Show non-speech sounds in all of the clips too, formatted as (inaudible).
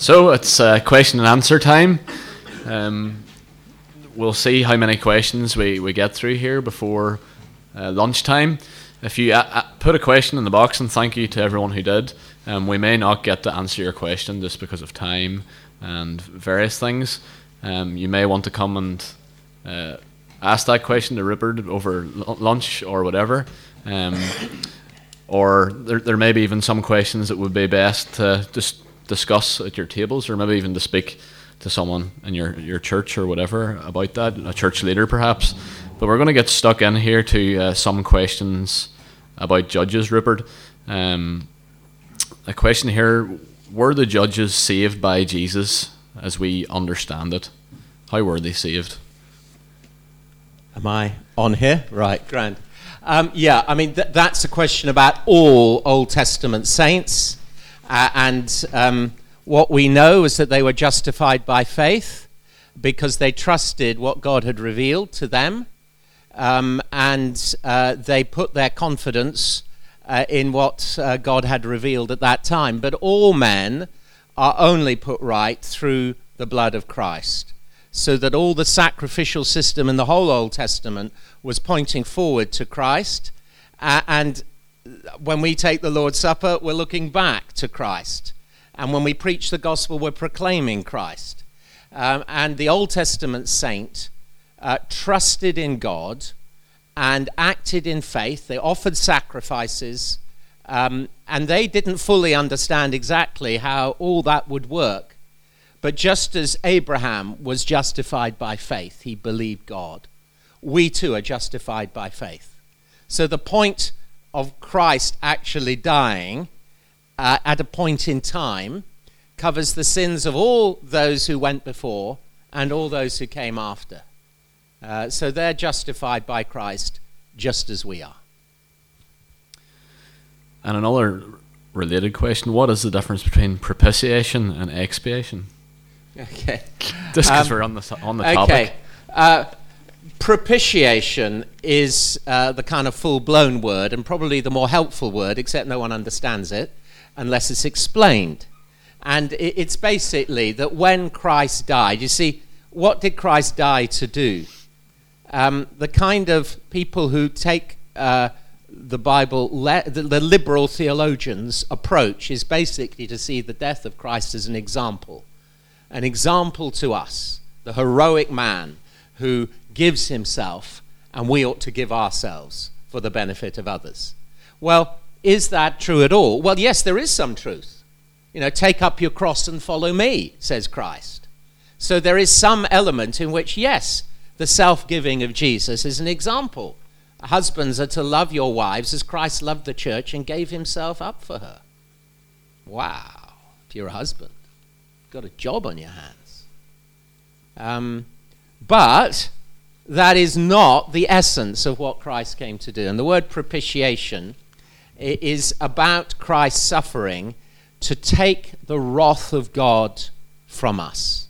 So it's uh, question and answer time. Um, we'll see how many questions we, we get through here before uh, lunchtime. If you uh, uh, put a question in the box, and thank you to everyone who did, um, we may not get to answer your question just because of time and various things. Um, you may want to come and uh, ask that question to Rupert over l- lunch or whatever. Um, or there, there may be even some questions that would be best to just discuss at your tables, or maybe even to speak to someone in your, your church or whatever about that, a church leader perhaps. But we're going to get stuck in here to uh, some questions about judges, Rupert. Um, a question here Were the judges saved by Jesus as we understand it? How were they saved? Am I on here? Right, grand. Um, yeah, I mean, th- that's a question about all Old Testament saints. Uh, and um, what we know is that they were justified by faith because they trusted what God had revealed to them. Um, and uh, they put their confidence uh, in what uh, God had revealed at that time. But all men are only put right through the blood of Christ. So that all the sacrificial system in the whole Old Testament was pointing forward to Christ. and when we take the Lord's Supper, we're looking back to Christ. And when we preach the gospel, we're proclaiming Christ. Um, and the Old Testament saint uh, trusted in God and acted in faith. They offered sacrifices, um, and they didn't fully understand exactly how all that would work. But just as Abraham was justified by faith, he believed God, we too are justified by faith. So the point of Christ actually dying uh, at a point in time covers the sins of all those who went before and all those who came after. Uh, so they're justified by Christ just as we are. And another related question what is the difference between propitiation and expiation? Okay. (laughs) Just because um, we're on the, on the topic. Okay. Uh, propitiation is uh, the kind of full blown word and probably the more helpful word, except no one understands it unless it's explained. And it's basically that when Christ died, you see, what did Christ die to do? Um, the kind of people who take uh, the Bible, le- the, the liberal theologians' approach is basically to see the death of Christ as an example, an example to us, the heroic man who gives himself, and we ought to give ourselves for the benefit of others. Well, is that true at all? Well, yes, there is some truth. You know, take up your cross and follow me, says Christ. So there is some element in which, yes, the self giving of Jesus is an example. Husbands are to love your wives as Christ loved the church and gave himself up for her. Wow, if you're a husband, you've got a job on your hands. Um, but that is not the essence of what Christ came to do. And the word propitiation is about Christ's suffering to take the wrath of God from us.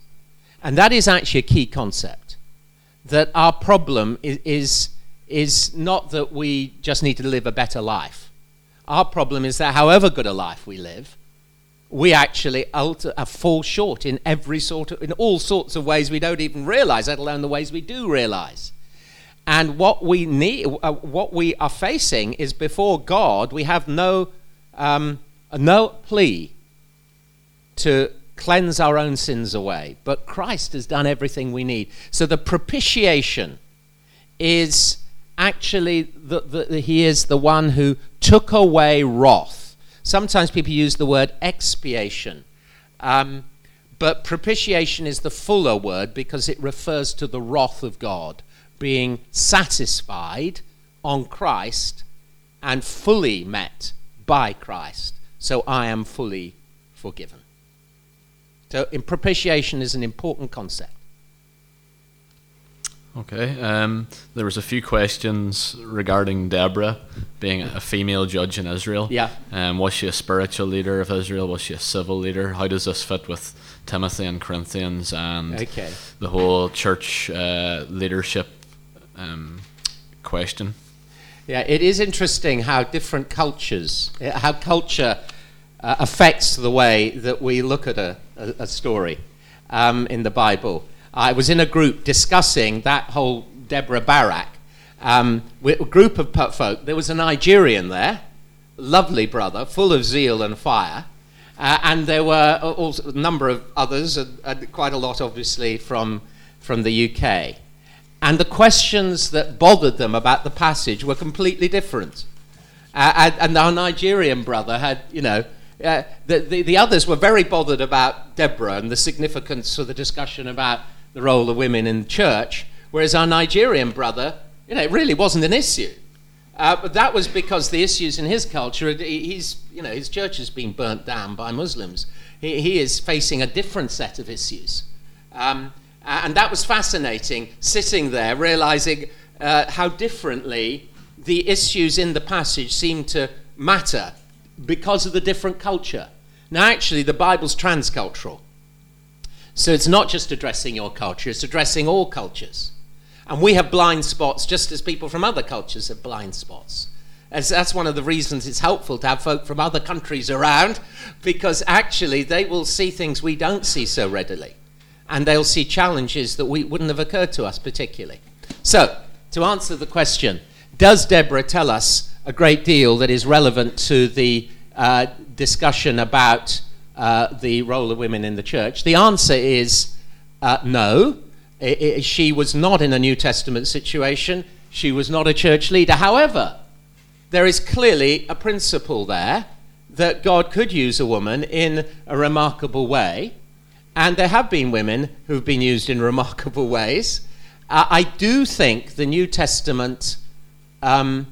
And that is actually a key concept. That our problem is, is, is not that we just need to live a better life. Our problem is that however good a life we live, we actually alter, uh, fall short in every sort of, in all sorts of ways we don't even realize, let alone the ways we do realize. And what we need, uh, what we are facing is before God, we have no, um, no plea to cleanse our own sins away. But Christ has done everything we need. So the propitiation is actually the, he is the one who took away wrath Sometimes people use the word expiation. Um, but propitiation is the fuller word because it refers to the wrath of God being satisfied on Christ and fully met by Christ. So I am fully forgiven. So in propitiation is an important concept. Okay. Um, there was a few questions regarding Deborah being a female judge in Israel. Yeah. Um, was she a spiritual leader of Israel? Was she a civil leader? How does this fit with Timothy and Corinthians and okay. the whole church uh, leadership um, question? Yeah, it is interesting how different cultures, how culture uh, affects the way that we look at a, a, a story um, in the Bible. I was in a group discussing that whole Deborah Barak. Um, a group of folk. There was a Nigerian there, lovely brother, full of zeal and fire. Uh, and there were also a number of others, quite a lot, obviously, from, from the UK. And the questions that bothered them about the passage were completely different. Uh, and, and, our Nigerian brother had, you know, uh, the, the, the, others were very bothered about Deborah and the significance of the discussion about the role of women in church, whereas our Nigerian brother, you know, it really wasn't an issue. Uh, but that was because the issues in his culture, he's, you know, his church has been burnt down by Muslims. He, he is facing a different set of issues. Um, and that was fascinating, sitting there, realizing uh, how differently the issues in the passage seem to matter because of the different culture. Now, actually, the Bible's transcultural. So it's not just addressing your culture, it's addressing all cultures. And we have blind spots just as people from other cultures have blind spots. As that's one of the reasons it's helpful to have folk from other countries around, because actually they will see things we don't see so readily. And they'll see challenges that we wouldn't have occurred to us particularly. So, to answer the question, does Deborah tell us a great deal that is relevant to the uh, discussion about uh, the role of women in the church? The answer is uh, no. It, it, she was not in a New Testament situation. She was not a church leader. However, there is clearly a principle there that God could use a woman in a remarkable way. And there have been women who've been used in (laughs) remarkable ways. Uh, I do think the New Testament, um,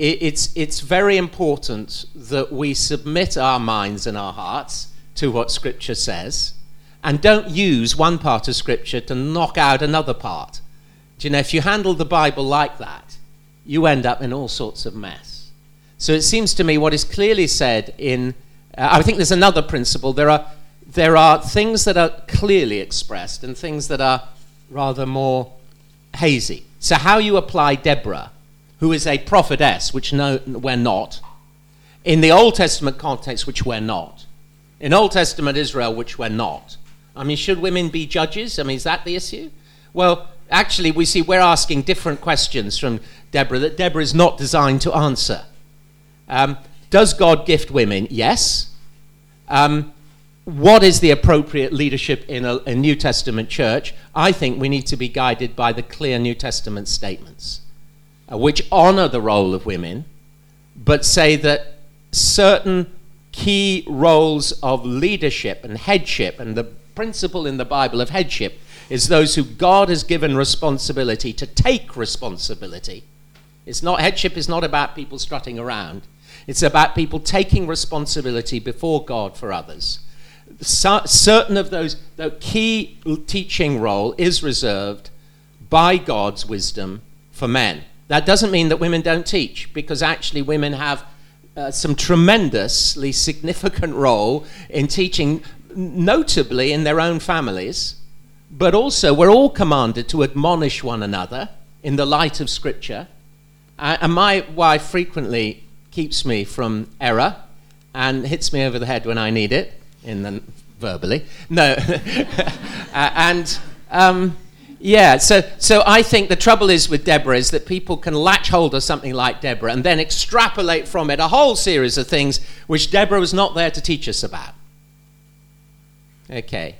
it's, it's very important that we submit our minds and our hearts to what Scripture says and don't use one part of Scripture to knock out another part. Do you know, if you handle the Bible like that, you end up in all sorts of mess. So it seems to me what is clearly said in, uh, I think there's another principle. There are, there are things that are clearly expressed and things that are rather more hazy. So, how you apply Deborah, who is a prophetess, which no, we're not, in the Old Testament context, which we're not, in Old Testament Israel, which we're not. I mean, should women be judges? I mean, is that the issue? Well, actually, we see we're asking different questions from Deborah that Deborah is not designed to answer. Um, does God gift women? Yes. Um, what is the appropriate leadership in a, a, New Testament church? I think we need to be guided by the clear New Testament statements, Uh, which honor the role of women, but say that certain key roles of leadership and headship and the principle in the Bible of headship is those who God has given responsibility to take responsibility. It's not headship is not about people strutting around. It's about people taking responsibility before God for others. So, certain of those the key teaching role is reserved by God's wisdom for men. That doesn't mean that women don't teach, because actually women have uh, some tremendously significant role in teaching notably in their own families, but also we're all commanded to admonish one another in the light of Scripture. and my wife frequently keeps me from error and hits me over the head when I need it, in the, verbally. No. (laughs) and um, yeah, so, so I think the trouble is with Deborah is that people can latch hold of something like Deborah and then extrapolate from it a whole series of things which Deborah was not there to teach us about. Okay.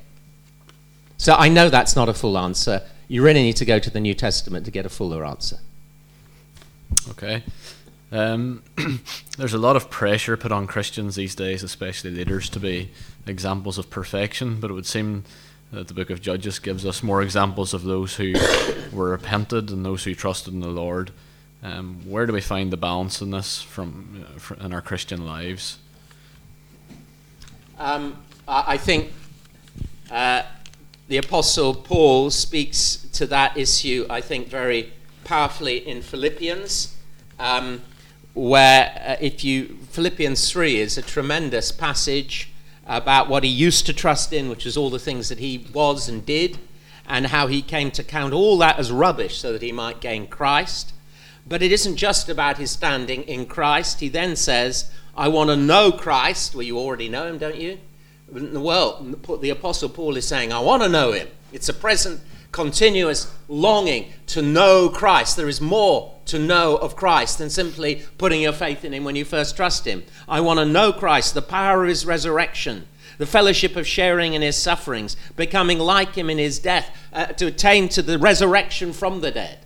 So I know that's not a full answer. You really need to go to the New Testament to get a fuller answer. Okay. Um, (clears throat) there's a lot of pressure put on Christians these days, especially leaders, to be examples of perfection, but it would seem that the book of Judges gives us more examples of those who (coughs) were repented and those who trusted in the Lord. Um, where do we find the balance in this from uh, in our Christian lives? Um, I think uh, the Apostle Paul speaks to that issue, I think, very powerfully in Philippians, um, where uh, if you Philippians three is a tremendous passage about what he used to trust in, which is all the things that he was and did, and how he came to count all that as rubbish so that he might gain Christ. But it isn't just about his standing in Christ. He then says, I want to know Christ. Well, you already know him, don't you? Well, the Apostle Paul is saying, I want to know him. It's a present, continuous longing to know Christ. There is more to know of Christ than simply putting your faith in him when you first trust him. I want to know Christ, the power of his resurrection, the fellowship of sharing in his sufferings, becoming like him in his death, uh, to attain to the resurrection from the dead.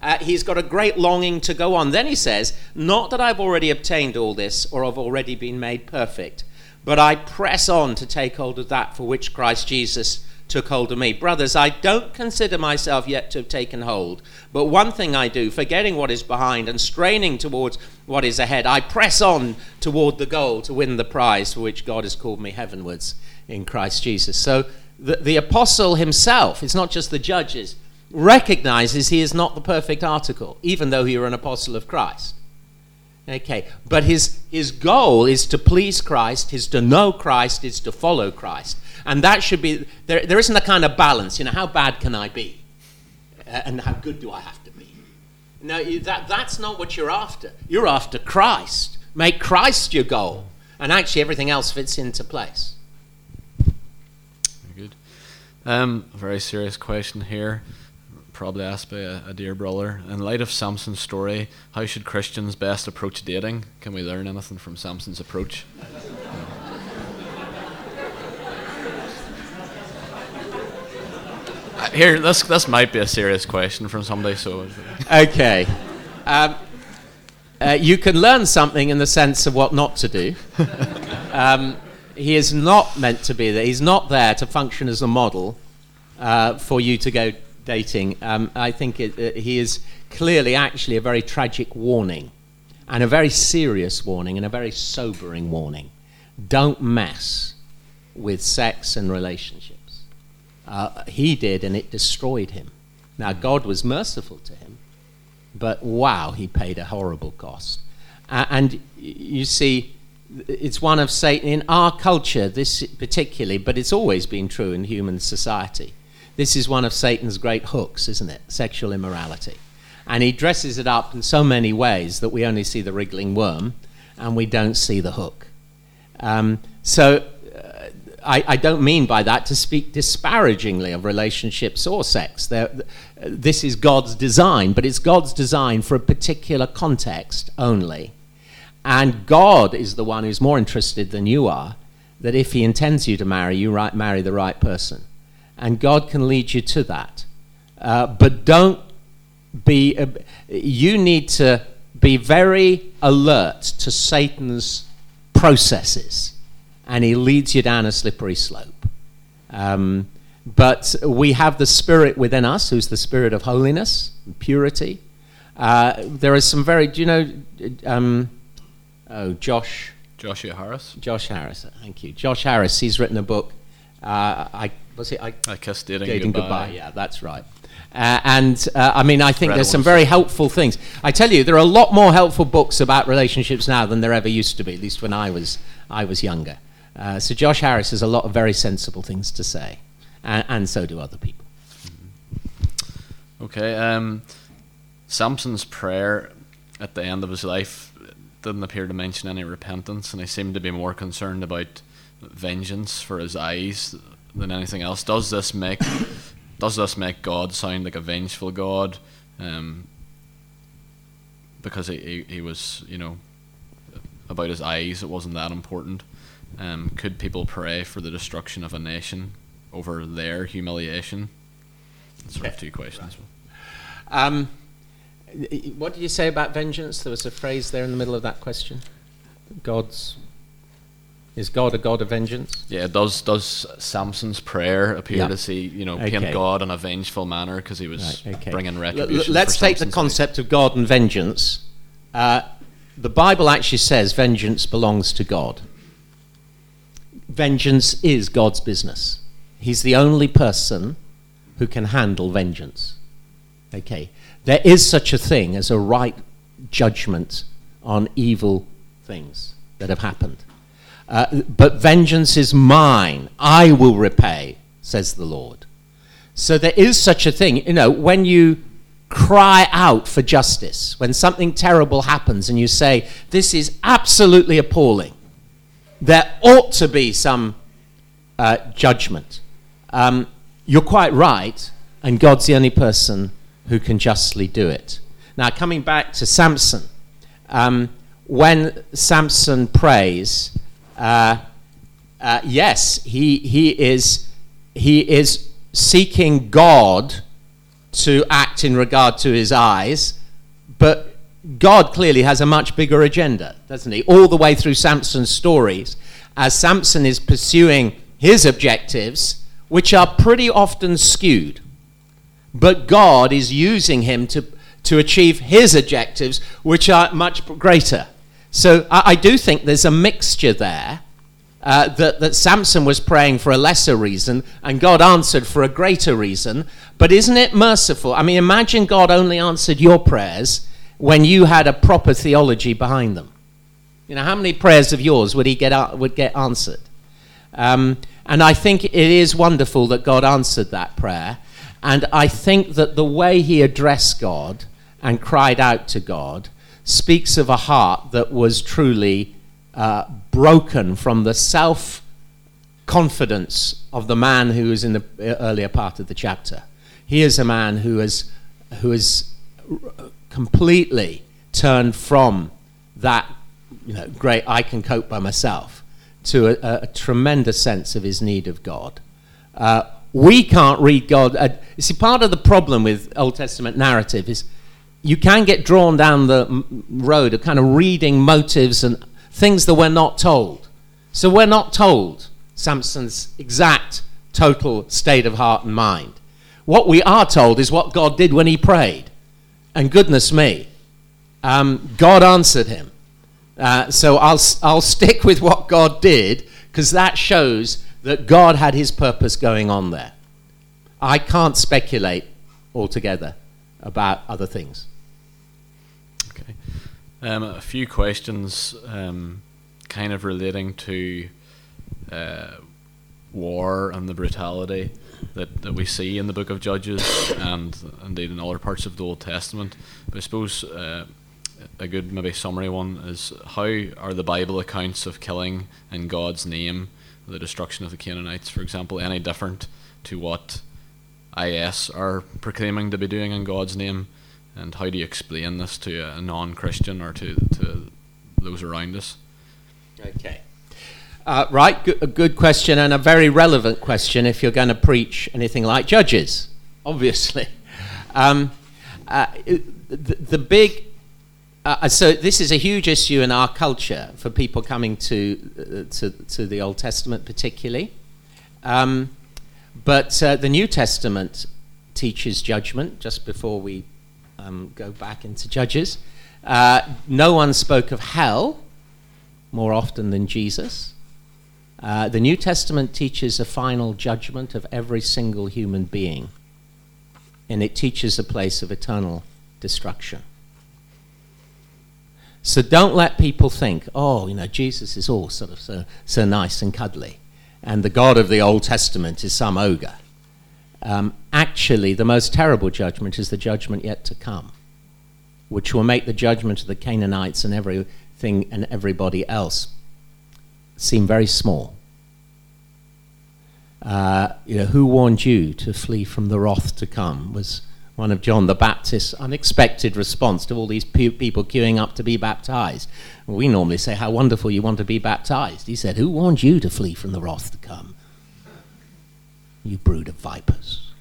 Uh, he's got a great longing to go on. Then he says, Not that I've already obtained all this or have already been made perfect, but I press on to take hold of that for which Christ Jesus took hold of me. Brothers, I don't consider myself yet to have taken hold, but one thing I do, forgetting what is behind and straining towards what is ahead, I press on toward the goal to win the prize for which God has called me heavenwards in Christ Jesus. So the, the apostle himself, it's not just the judges, recognizes he is not the perfect article, even though he were an apostle of Christ. Okay, but his, his goal is to please Christ, is to know Christ, is to follow Christ. And that should be, there, there isn't a kind of balance, you know, how bad can I be? And how good do I have to be? No, that, that's not what you're after. You're after Christ. Make Christ your goal. And actually, everything else fits into place. Very good. Um, very serious question here probably asked by a, a, dear brother. In light of Samson's story, how should Christians best approach dating? Can we learn anything from Samson's approach? Here, this this might be a serious question from somebody. So, okay, um, uh, you can learn something in the sense of what not to do. (laughs) um, he is not meant to be there. He's not there to function as a model uh, for you to go dating, um, I think it, uh, he is clearly actually a very tragic warning, and a very serious warning, and a very sobering warning. Don't mess with sex and relationships. Uh, he did, and it destroyed him. Now, God was merciful to him, but wow, he paid a horrible cost. Uh, and you see, it's one of Satan in our culture, this particularly, but it's always been true in human society. This is one of Satan's great hooks, isn't it? Sexual immorality. And he dresses it up in so many ways that we only see the wriggling worm and we don't see the hook. Um, so I, I, don't mean by that to speak disparagingly of relationships or sex. They're, this is God's design, but it's God's design for a particular context only. And God is the one who's more interested than you are that if He intends you to marry, you right, marry the right person and God can lead you to that. Uh, but don't be, uh, you need to be very alert to Satan's processes, and he leads you down a slippery slope. Um, but we have the Spirit within us, who's the Spirit of holiness and purity. Uh, there is some very, do you know, um, oh, Josh? Joshua Harris. Josh Harris, thank you. Josh Harris, he's written a book. Uh, I was it? I, I kissed dating, dating goodbye. goodbye. Yeah, that's right. Uh, and uh, I mean, I think there's some very helpful things. I tell you, there are a lot more helpful books about relationships now than there ever used to be. At least when I was I was younger. Uh, so Josh Harris has a lot of very sensible things to say, and, and so do other people. Okay. Um, Samson's prayer at the end of his life didn't appear to mention any repentance, and he seemed to be more concerned about vengeance for his eyes than anything else. Does this make (coughs) does this make God sound like a vengeful God? Um, because he, he, he was you know about his eyes, it wasn't that important. Um, could people pray for the destruction of a nation over their humiliation? Sort of two questions. Um, what did you say about vengeance? There was a phrase there in the middle of that question. God's is God a God of vengeance? Yeah, does does Samson's prayer appear yeah. to see you know paint. God in a vengeful manner because he was right, okay. bringing retribution? L- let's take Samson's the concept of God and vengeance. Uh, the Bible actually says vengeance belongs to God. Vengeance is God's business. He's the only person who can handle vengeance. Okay, there is such a thing as a right judgment on evil things that have happened. Uh, but vengeance is mine. I will repay, says the Lord. So there is such a thing. You know, when you cry out for justice, when something terrible happens and you say, This is absolutely appalling, there ought to be some uh, judgment. Um, you're quite right, and God's the only person who can justly do it. Now, coming back to Samson, um, when Samson prays, uh, uh, yes, he, he, is, he is seeking God to act in regard to his eyes, but God clearly has a much bigger agenda, doesn't he? All the way through Samson's stories, as Samson is pursuing his objectives, which are pretty often skewed. But God is using him to, to achieve his objectives, which are much greater. So I, I do think there's a mixture there. Uh, that, that Samson was praying for a lesser reason and God answered for a greater reason. But isn't it merciful? I mean, imagine God only answered your prayers when you had a proper theology behind them. You know, how many prayers of yours would he get, would get answered? Um, and I think it is wonderful that God answered that prayer. And I think that the way he addressed God and cried out to God speaks of a heart that was truly uh, broken from the self confidence of the man who was in the earlier part of the chapter. He is a man who is, who is completely turned from that you know, great, I can cope by myself, to a, a tremendous sense of his need of God. Uh, we can't read God. Uh, see, part of the problem with Old Testament narrative is you can get drawn down the road of kind of reading motives and things that we're not told. So we're not told Samson's exact total state of heart and mind. What we are told is what God did when he prayed. And goodness me, um, God answered him. Uh, so I'll, I'll stick with what God did because that shows that God had his purpose going on there. I can't speculate altogether about other things. Okay. Um, a few questions um, kind of relating to uh, war and the brutality that, that we see in the book of Judges and indeed in other parts of the Old Testament. But I suppose uh, a good maybe summary one is how are the Bible accounts of killing in God's name, the destruction of the Canaanites, for example, any different to what IS are proclaiming to be doing in God's name? And how do you explain this to a non Christian or to, to those around us? Okay. Uh, right, a good question and a very relevant question if you're going to preach anything like Judges, obviously. (laughs) Um, uh, the, the, big uh, so this is a huge issue in our culture for people coming to uh, to, to the Old Testament, particularly. Um, but uh, the New Testament teaches judgment. Just before we um, go back into Judges, uh, no one spoke of hell more often than Jesus. Uh, the New Testament teaches a final judgment of every single human being, and it teaches a place of eternal destruction. So don't let people think, oh, you know, Jesus is all sort of so, so nice and cuddly, and the God of the Old Testament is some ogre. Um, actually, the most terrible judgment is the judgment yet to come, which will make the judgment of the Canaanites and everything and everybody else seem very small. Uh, you know, who warned you to flee from the wrath to come was one of John the Baptist's unexpected response to all these pe- people queuing up to be baptized. We normally say, How wonderful you want to be baptized. He said, Who warned you to flee from the wrath to come? You brood of vipers.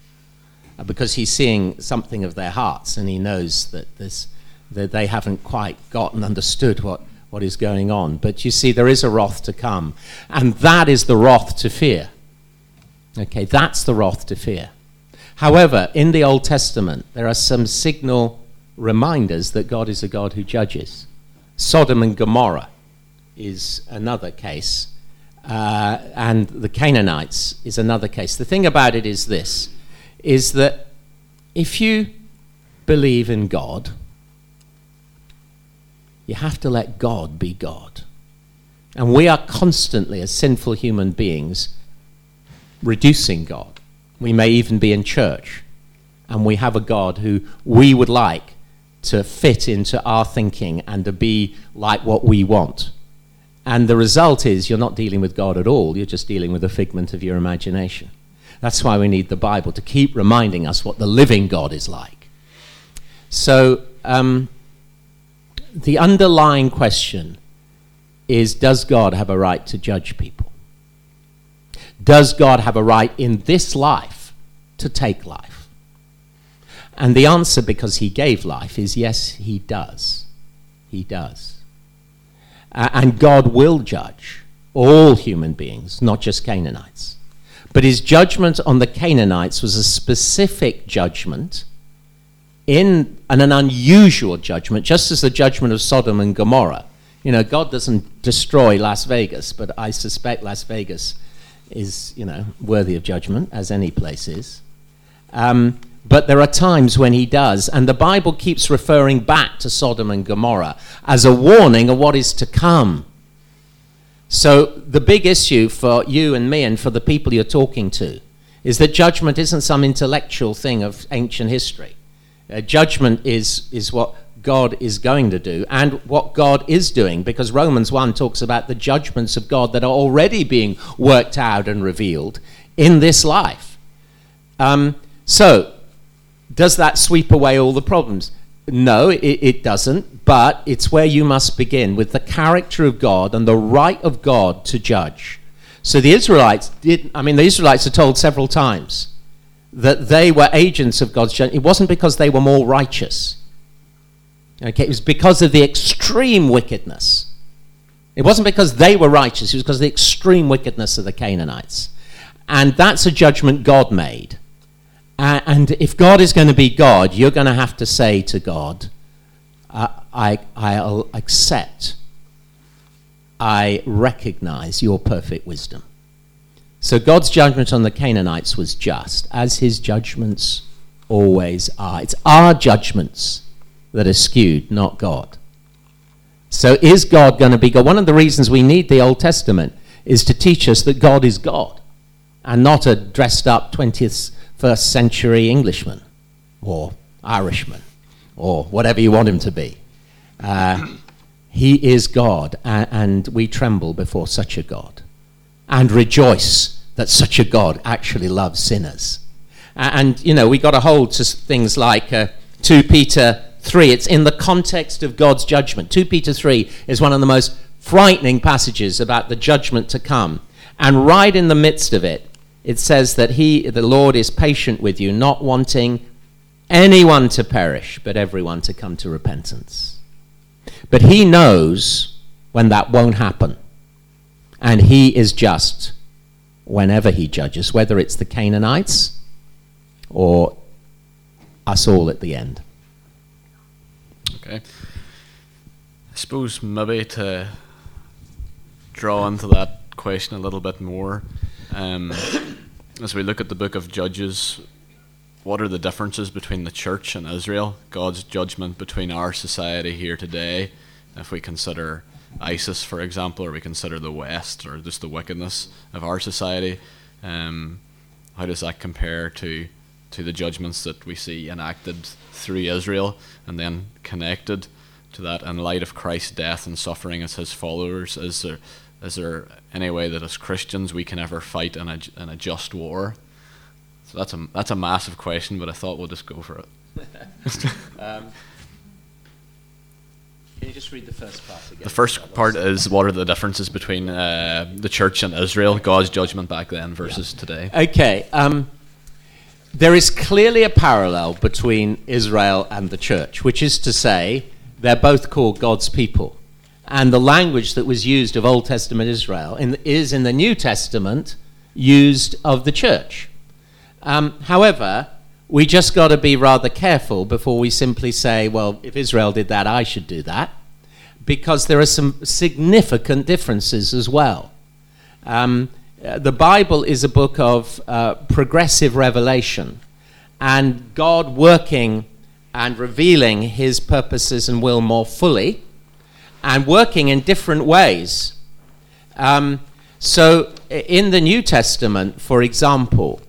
Uh, because he's seeing something of their hearts and he knows that, this, that they haven't quite gotten understood what, what is going on. But you see, there is a wrath to come. And that is the wrath to fear. Okay, that's the wrath to fear. However, in the Old Testament, there are some signal reminders that God is a God who judges. Sodom and Gomorrah is another case, uh, and the Canaanites is another case. The thing about it is this is that if you believe in God, you have to let God be God. And we are constantly, as sinful human beings, reducing God. We may even be in church and we have a God who we would like to fit into our thinking and to be like what we want. And the result is you're not dealing with God at all, you're just dealing with a figment of your imagination. That's why we need the Bible to keep reminding us what the living God is like. So, um, the underlying question is Does God have a right to judge people? Does God have a right in this life to take life? And the answer, because he gave life, is yes, he does. He does. Uh, and God will judge all human beings, not just Canaanites. But his judgment on the Canaanites was a specific judgment in an, an unusual judgment, just as the judgment of Sodom and Gomorrah. You know, God doesn't destroy Las Vegas, but I suspect Las Vegas is, you know, worthy of judgment, as any place is. Um, but there are times when he does, and the Bible keeps referring back to Sodom and Gomorrah as a warning of what is to come. So, the big issue for you and me and for the people you're talking to is that judgment isn't some intellectual thing of ancient history. Uh, judgment is, is what God is going to do and what God is doing, because Romans 1 talks about the judgments of God that are already being worked out and revealed in this life. Um, so, does that sweep away all the problems? No, it, it, doesn't, but it's where you must begin with the character of God and the right of God to judge. So the Israelites did, I mean, the Israelites are told several times that they were agents of God's judgment. It wasn't because they were more righteous, okay, it was because of the extreme wickedness. It wasn't because they were righteous, it was because of the extreme wickedness of the Canaanites. And that's a judgment God made. Uh, and if God is going to be God, you're going to have to say to God, uh, I, I'll accept, I recognize your perfect wisdom. So God's judgment on the Canaanites was just, as his judgments always are. It's our judgments that are skewed, not God. So is God going to be God? One of the reasons we need the Old Testament is to teach us that God is God and not a dressed up 20th first century Englishman or Irishman or whatever you want him to be. Uh, he is God, and, and we tremble before such a God and rejoice that such a God actually loves sinners. And, you know, we got to hold to things like uh, 2 Peter 3. It's in the context of God's judgment. 2 Peter 3 is one of the most frightening passages about the judgment to come. And right in the midst of it, it says that he, the Lord, is patient with you, not wanting anyone to perish, but everyone to come to repentance. But he knows when that won't happen. And he is just whenever he judges, whether it's the Canaanites or us all at the end. Okay. I suppose maybe to draw into that question a little bit more. Um, (coughs) as we look at the book of Judges, what are the differences between the church and Israel? God's judgment between our society here today, if we consider ISIS, for example, or we consider the West, or just the wickedness of our society. Um, how does that compare to to the judgments that we see enacted through Israel, and then connected to that in light of Christ's death and suffering as His followers? Is there is there any way that as Christians we can ever fight in a, in a just war? So that's a that's a massive question, but I thought we'll just go for it. (laughs) um, can you just read the first part again? The first part is what are the differences between uh, the church and Israel, God's judgment back then versus yeah. today? Okay. Um, there is clearly a parallel between Israel and the church, which is to say, they're both called God's people and the language that was used of Old Testament Israel in, is in the New Testament used of the church. Um, however, we just got to be rather careful before we simply say, well, if Israel did that, I should do that, because there are some significant differences as well. Um, the Bible is a book of uh, progressive revelation, and God working and revealing his purposes and will more fully and working in different ways. Um, so, in the New Testament, for example,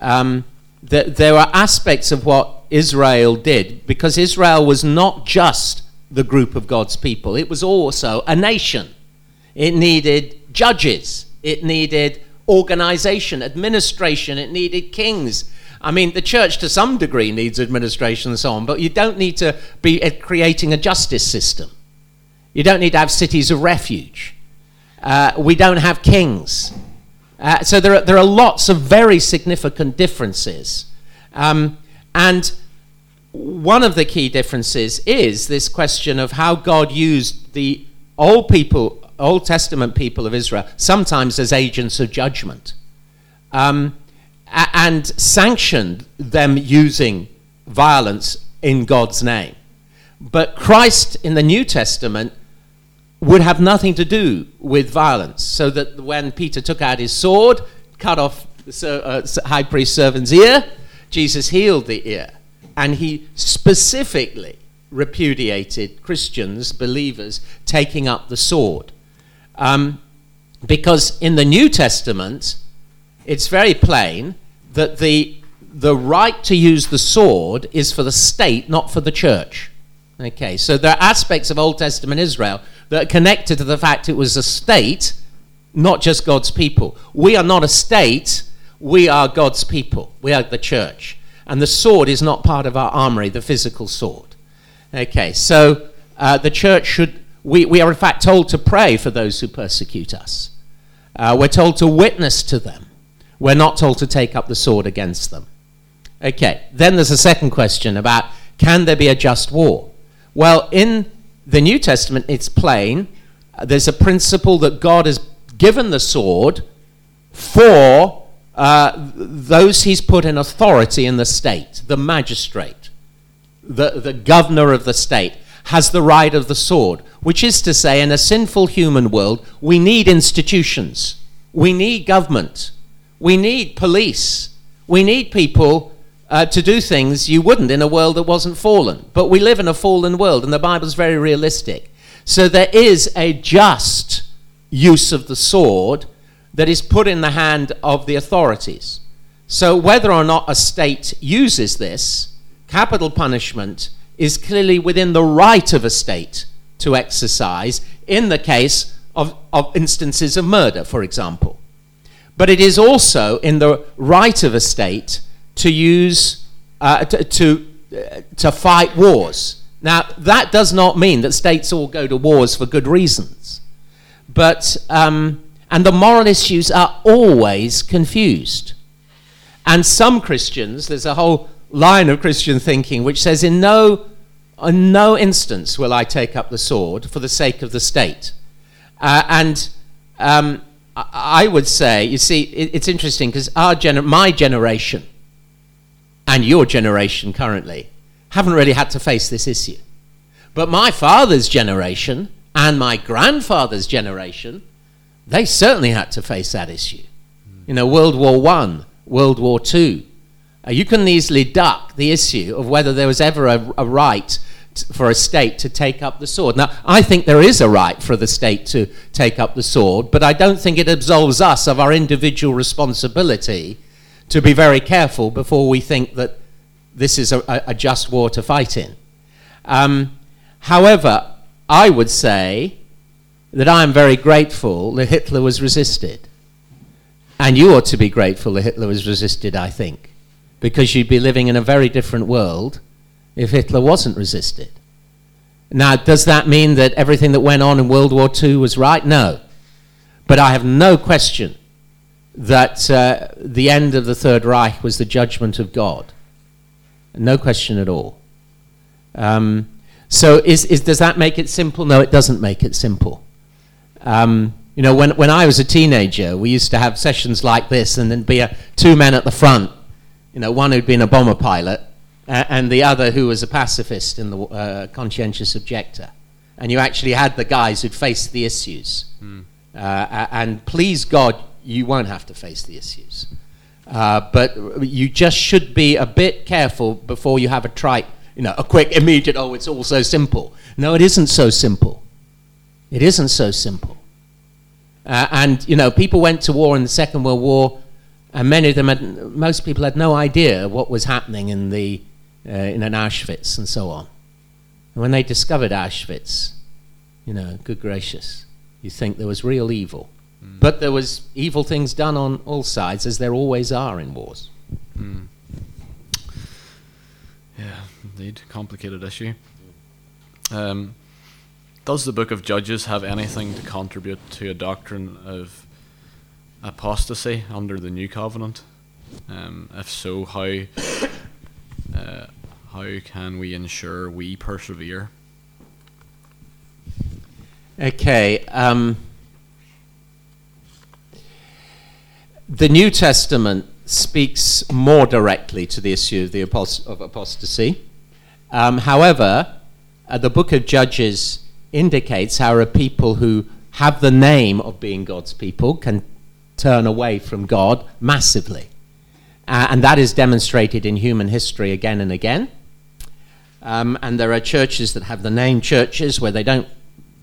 um, the, there are aspects of what Israel did because Israel was not just the group of God's people, it was also a nation. It needed judges. It needed organization, administration. It needed kings. I mean, the church to some degree needs administration and so on, but you don't need to be creating a justice system. You don't need to have cities of refuge. Uh, we don't have kings. Uh, so there are, there are lots of very significant differences. Um, and one of the key differences is this question of how God used the old people, Old Testament people of Israel, sometimes as agents of judgment, um, and sanctioned them using violence in God's name. But Christ in the New Testament would have nothing to do with violence. So that when Peter took out his sword, cut off the uh, high priest servant's ear, Jesus healed the ear. And he specifically repudiated Christians, believers, taking up the sword. Um, because in the New Testament, it's very plain that the, the right to use the sword is for the state, not for the church. Okay, so there are aspects of Old Testament Israel that connected to the fact it was a state, not just God's people. We are not a state, we are God's people. We are the church. And the sword is not part of our armory, the physical sword. Okay, so uh, the church should, we, we are in fact told to pray for those who persecute us. Uh, we're told to witness to them. We're not told to take up the sword against them. Okay, then there's a second question about can there be a just war? Well, in the New Testament, it's plain. There's a principle that God has given the sword for uh, those he's put in authority in the state. The magistrate, the, the governor of the state, has the right of the sword, which is to say, in a sinful human world, we need institutions, we need government, we need police, we need people uh, to do things you wouldn't in a world that wasn't fallen. But we live in a fallen world, and the Bible's very realistic. So there is a just use of the sword that is put in the hand of the authorities. So whether or not a state uses this, capital punishment is clearly within the right of a state to exercise in the case of, of instances of murder, for example. But it is also in the right of a state to use uh, to to, uh, to fight wars. Now that does not mean that states all go to wars for good reasons, but um, and the moral issues are always confused. And some Christians, there's a whole line of Christian thinking which says, in no, in no instance will I take up the sword for the sake of the state. Uh, and um, I would say, you see, it, it's interesting because gener- my generation and your generation currently haven't really had to face this issue. But my father's generation and my grandfather's generation, they certainly had to face that issue. You know, World War One, World War Two. Uh, you can easily duck the issue of whether there was ever a, a right for a state to take up the sword. Now, I think there is a right for the state to take up the sword, but I don't think it absolves us of our individual responsibility to be very careful before we think that this is a, a just war to fight in. Um, however, I would say that I am very grateful that Hitler was resisted. And you ought to be grateful that Hitler was resisted, I think, because you'd be living in a very different world if Hitler wasn't resisted. Now, does that mean that everything that went on in World War II was right? No. But I have no question that uh, the end of the Third Reich was the judgment of God. No question at all. Um, so, is, is, does that make it simple? No, it doesn't make it simple. Um, you know, when, when I was a teenager, we used to have sessions like this, and then be a, two men at the front. You know, one who'd been a bomber pilot, and the other who was a pacifist and the uh, conscientious objector. And you actually had the guys who'd faced the issues. Mm. Uh, and please God, you won't have to face the issues. Uh, but you just should be a bit careful before you have a trite, you know, a quick, immediate, oh, it's all so simple. No, it isn't so simple. It isn't so simple. Uh, and, you know, people went to war in the Second World War, and many of them had, most people had no idea what was happening in the uh, in an Auschwitz and so on. And when they discovered Auschwitz, you know, good gracious, you think there was real evil. But there was evil things done on all sides, as there always are in wars. Yeah, indeed, complicated issue. Um, does the Book of Judges have anything to contribute to a doctrine of apostasy under the New Covenant? Um, if so, how (coughs) uh, how can we ensure we persevere? Okay. Um, the New Testament speaks more directly to the issue of the apost- of apostasy. Um, however, uh, the book of Judges indicates how a people who have the name of being God's people can turn away from God massively. Uh, and that is demonstrated in human history again and again. Um, and there are churches that have the name churches where they don't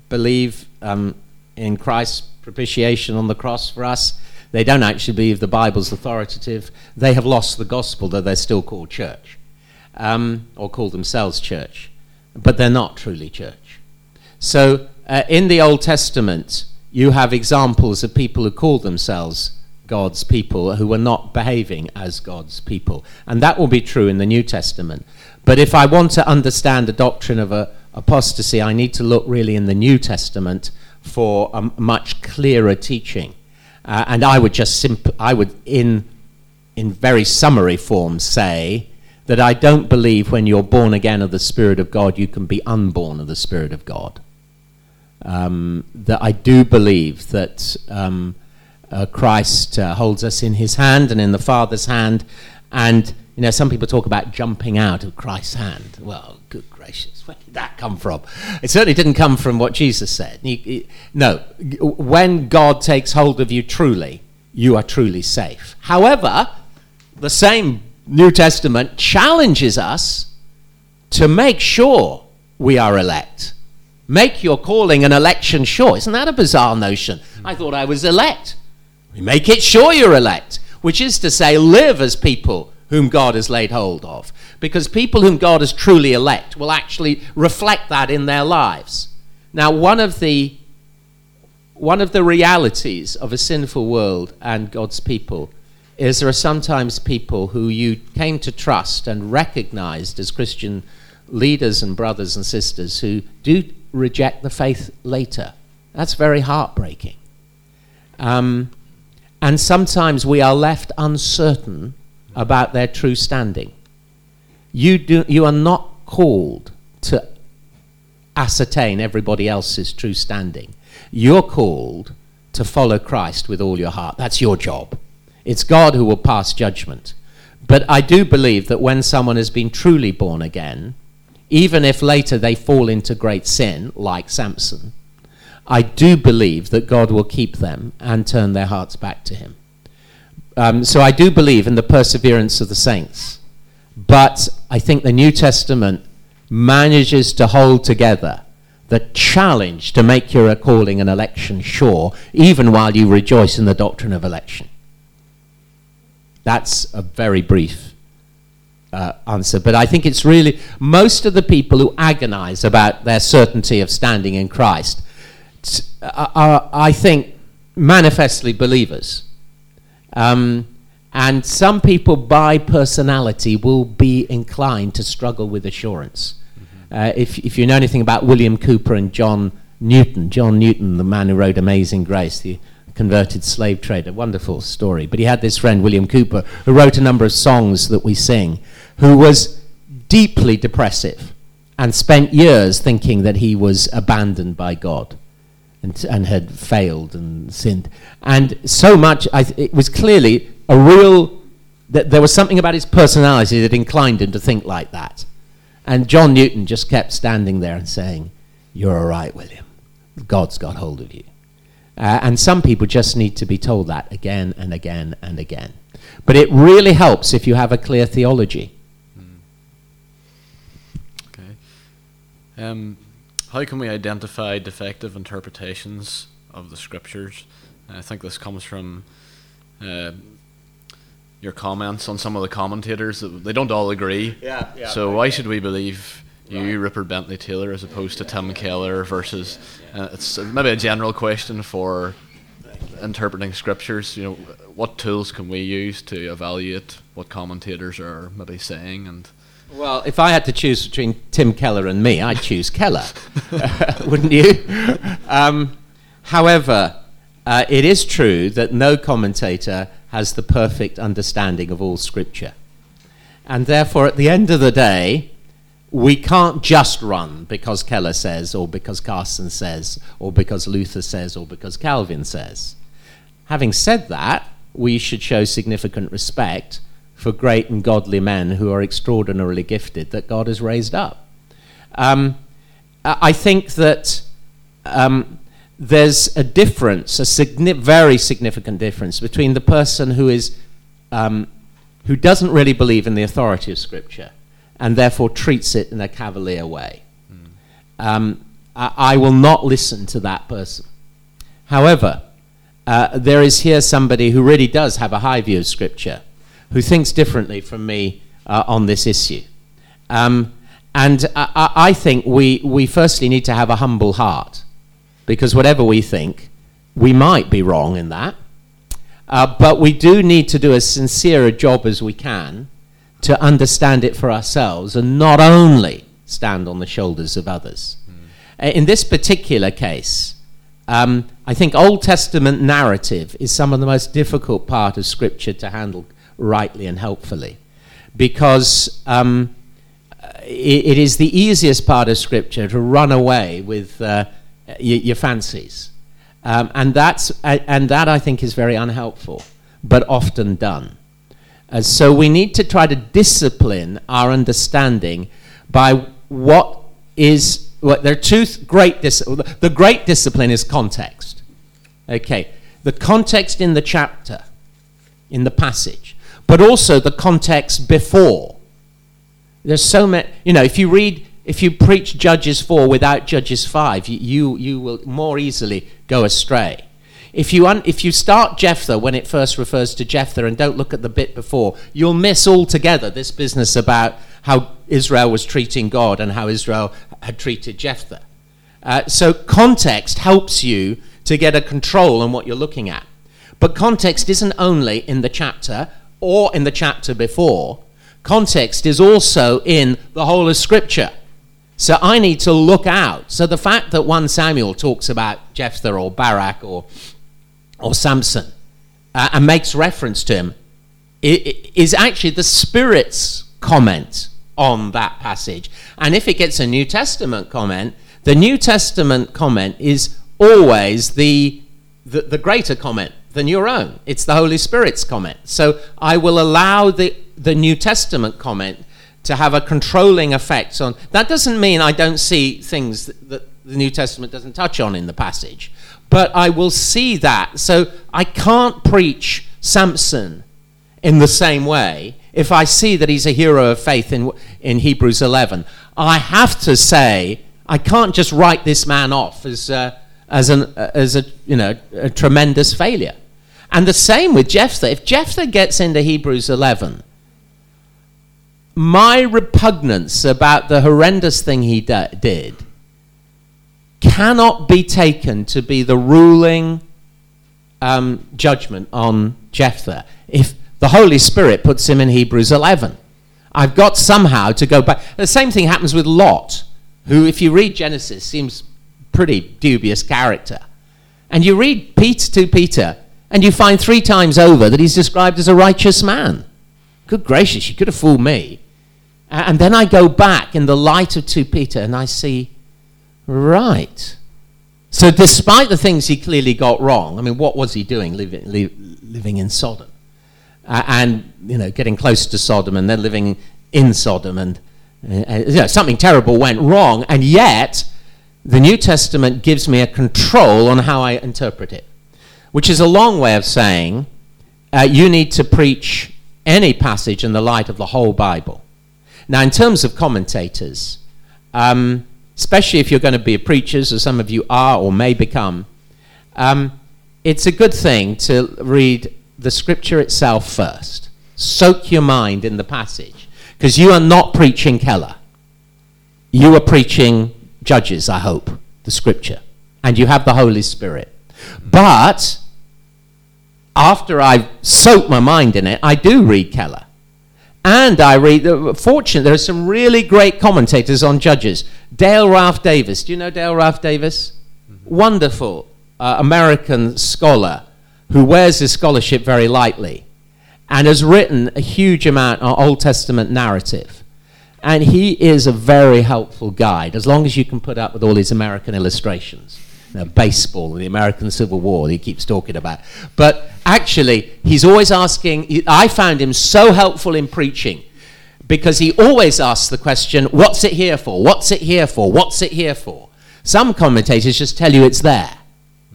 believe um, in Christ's propitiation on the cross for us. They don't actually believe the Bible's authoritative. They have lost the gospel, though they're still called church, um, or call themselves church. But they're not truly church. So uh, in the Old Testament, you have examples of people who call themselves God's people who were not behaving as God's people. And that will be true in the New Testament. But if I want to understand the doctrine of a, apostasy, I need to look really in the New Testament for a much clearer teaching. Uh, and I would just simp- I would in in very summary form say that I don't believe when you're born again of the Spirit of God you can be unborn of the Spirit of God. Um, that I do believe that um, uh, Christ uh, holds us in His hand and in the Father's hand, and you know some people talk about jumping out of Christ's hand. Well, good gracious, where did that come from? It certainly didn't come from what Jesus said. He, he, no, when God takes hold of you truly, you are truly safe. However, the same New Testament challenges us to make sure we are elect. Make your calling and election sure. Isn't that a bizarre notion? I thought I was elect. Make it sure you're elect, which is to say, live as people whom God has laid hold of. Because people whom God has truly elect will actually reflect that in their lives. Now, one of the one of the realities of a sinful world and God's people is there are sometimes people who you came to trust and recognized as Christian leaders and brothers and sisters who do reject the faith later. That's very heartbreaking. Um, and sometimes we are left uncertain about their true standing. You, do, you are not called to ascertain everybody else's true standing. You're called to follow Christ with all your heart. That's your job. It's God who will pass judgment. But I do believe that when someone has been truly born again, even if later they fall into great sin, like Samson, I do believe that God will keep them and turn their hearts back to Him. Um, so I do believe in the perseverance of the saints. But I think the New Testament manages to hold together the challenge to make your calling and election sure, even while you rejoice in the doctrine of election. That's a very brief uh, answer, but I think it's really most of the people who agonize about their certainty of standing in Christ are, I think, manifestly believers. Um, and some people, by personality, will be inclined to struggle with assurance. Mm-hmm. Uh, if, if you know anything about William Cowper and John Newton, John Newton, the man who wrote Amazing Grace, the converted slave trader, wonderful story. But he had this friend, William Cowper, who wrote a number of songs that we sing, who was deeply depressive and spent years thinking that he was abandoned by God and, and had failed and sinned. And so much, th- it was clearly a real, that there was something about his personality that inclined him to think like that. And John Newton just kept standing there and saying, You're all right, William. God's got hold of you. Uh, and some people just need to be told that again and again and again. But it really helps if you have a clear theology. Okay. Um, how can we identify defective interpretations of the scriptures? I think this comes from uh, your comments on some of the commentators. They don't all agree. Yeah, yeah. So why should we believe you, Rupert Bentley Taylor, as opposed to Tim Keller versus. Uh, it's maybe a general question for interpreting scriptures. You know, what tools can we use to evaluate what commentators are maybe saying and. Well, if I had to choose between Tim Keller and me, I'd choose Keller, (laughs) (laughs) wouldn't you? Um, however, uh, it is true that no commentator has the perfect understanding of all Scripture. And therefore, at the end of the day, we can't just run because Keller says, or because Carson says, or because Luther says, or because Calvin says. Having said that, we should show significant respect for great and godly men who are extraordinarily gifted that God has raised up. Um, I think that um, there's a difference, a signi- very significant difference between the person who is um, who doesn't really believe in the authority of Scripture and therefore treats it in a cavalier way. Mm. Um, I, I, will not listen to that person. However, uh, there is here somebody who really does have a high view of Scripture, who thinks differently from me uh, on this issue. Um, and I, I think we, we firstly need to have a humble heart, because whatever we think, we might be wrong in that. Uh, but we do need to do as sincere a job as we can to understand it for ourselves and not only stand on the shoulders of others. Mm. In this particular case, um, I think Old Testament narrative is some of the most difficult part of Scripture to handle rightly and helpfully because um, it, it is the easiest part of Scripture to run away with uh, y- your fancies. Um, and, that's, and that I think is very unhelpful, but often done. Uh, so we need to try to discipline our understanding by what is. Well, there are two great. Dis- the great discipline is context. Okay, the context in the chapter, in the passage, but also the context before. There's so many. You know, if you read, if you preach Judges four without Judges five, you you, you will more easily go astray. If you, un- if you start Jephthah when it first refers to Jephthah and don't look at the bit before, you'll miss altogether this business about how Israel was treating God and how Israel had treated Jephthah. Uh, so context helps you to get a control on what you're looking at. But context isn't only in the chapter or in the chapter before, context is also in the whole of Scripture. So I need to look out. So the fact that 1 Samuel talks about Jephthah or Barak or or Samson uh, and makes reference to him is actually the Spirit's comment on that passage. And if it gets a New Testament comment, the New Testament comment is always the, the, the, greater comment than your own. It's the Holy Spirit's comment. So I will allow the, the New Testament comment to have a controlling effect on. That doesn't mean I don't see things that, the New Testament doesn't touch on in the passage but I will see that. So I can't preach Samson in the same way if I see that he's a hero of faith in, in Hebrews 11. I have to say, I can't just write this man off as, uh, as, an, uh, as a, you know, a tremendous failure. And the same with Jephthah. If Jephthah gets into Hebrews 11, my repugnance about the horrendous thing he did cannot be taken to be the ruling um, judgment on Jephthah if the Holy Spirit puts him in Hebrews 11. I've got somehow to go back. The same thing happens with Lot, who, if you read Genesis, seems pretty dubious character. And you read Peter to Peter, and you find three times over that he's described as a righteous man. Good gracious, you could have fooled me. And then I go back in the light of 2 Peter and I see Right. So, despite the things he clearly got wrong, I mean, what was he doing living, living in Sodom? Uh, and, you know, getting close to Sodom and then living in Sodom, and uh, you know, something terrible went wrong, and yet the New Testament gives me a control on how I interpret it, which is a long way of saying uh, you need to preach any passage in the light of the whole Bible. Now, in terms of commentators, um, especially if you're going to be preachers, as some of you are or may become, um, it's a good thing to read the scripture itself first. Soak your mind in the passage, because you are not preaching Keller. you are preaching Judges, I hope, the scripture, and you have the Holy Spirit. But after I've soaked my mind in it, I do read Keller. And I read, uh, fortunate, there are some really great commentators on Judges. Dale Ralph Davis. Do you know Dale Ralph Davis? Mm-hmm. Wonderful uh, American scholar who wears his scholarship very lightly and has written a huge amount on Old Testament narrative. And he is a very helpful guide, as long as you can put up with all these American illustrations. Know, baseball and the American Civil War, that he keeps talking about. But actually, he's always asking, I found him so helpful in preaching because he always asks the question, What's it here for? What's it here for? What's it here for? Some commentators just tell you it's there,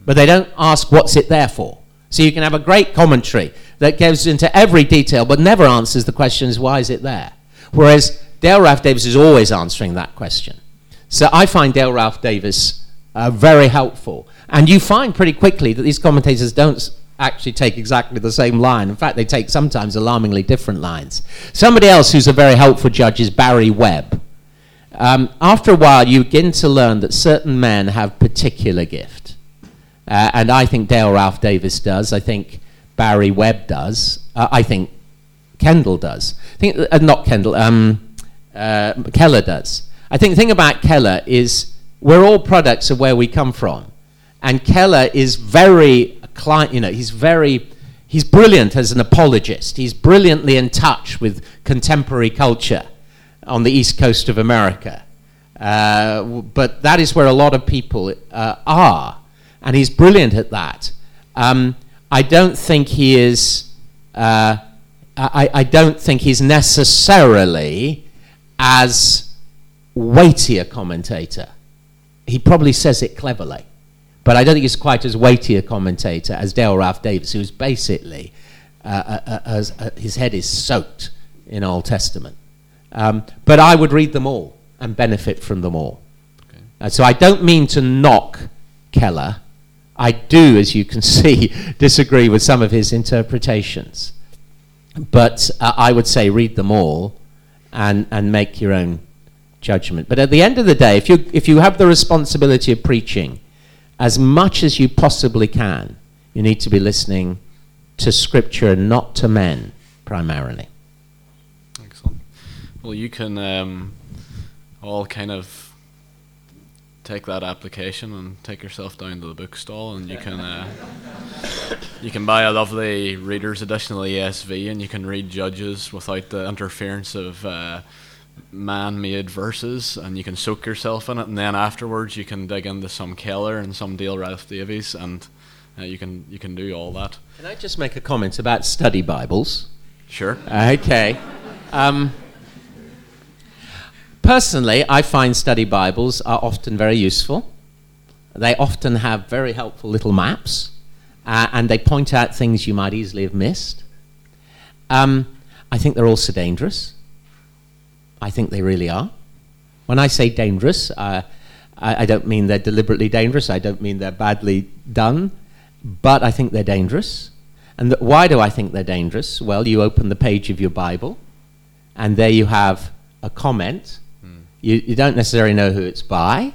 but they don't ask, What's it there for? So you can have a great commentary that goes into every detail but never answers the questions, Why is it there? Whereas Dale Ralph Davis is always answering that question. So I find Dale Ralph Davis uh, very helpful. And you find pretty quickly that these commentators don't actually take exactly the same line. In fact, they take sometimes alarmingly different lines. Somebody else who's a very helpful judge is Barry Webb. Um, after a while, you begin to learn that certain men have particular gift. Uh, and I think Dale Ralph Davis does. I think Barry Webb does. Uh, I think Kendall does. I think, uh, not Kendall, um, uh, Keller does. I think the thing about Keller is we're all products of where we come from. And Keller is very, you know, he's very, he's brilliant as an apologist. He's brilliantly in touch with contemporary culture on the east coast of America. Uh, but that is where a lot of people uh, are. And he's brilliant at that. Um, I don't think he is, uh, I, I don't think he's necessarily as weighty a commentator. He probably says it cleverly, but I don't think he's quite as weighty a commentator as Dale Ralph Davis, who's basically, uh, uh, uh, as, uh, his head is soaked in Old Testament. Um, but I would read them all and benefit from them all. Okay. So I don't mean to knock Keller. I do, as you can (laughs) see, disagree with some of his interpretations. But uh, I would say read them all and, and make your own judgment. But at the end of the day, if you, if you have the responsibility of preaching, as much as you possibly can, you need to be listening to Scripture and not to men primarily. Excellent. Well, you can um, all kind of take that application and take yourself down to the bookstall, and you can uh, you can buy a lovely Reader's Edition of the ESV, and you can read Judges without the interference of uh, man-made verses, and you can soak yourself in it, and then afterwards you can dig into some Keller and some Dale Ralph Davis, and uh, you can you can do all that. Can I just make a comment about study Bibles? Sure. Okay. Um, Personally, I find study Bibles are often very useful. They often have very helpful little maps, uh, and they point out things you might easily have missed. Um, I think they're also dangerous. I think they really are. When I say dangerous, uh, I, I, don't mean they're deliberately dangerous. I don't mean they're badly done, but I think they're dangerous. And th- why do I think they're dangerous? Well, you open the page of your Bible, and there you have a comment you, you don't necessarily know who it's by.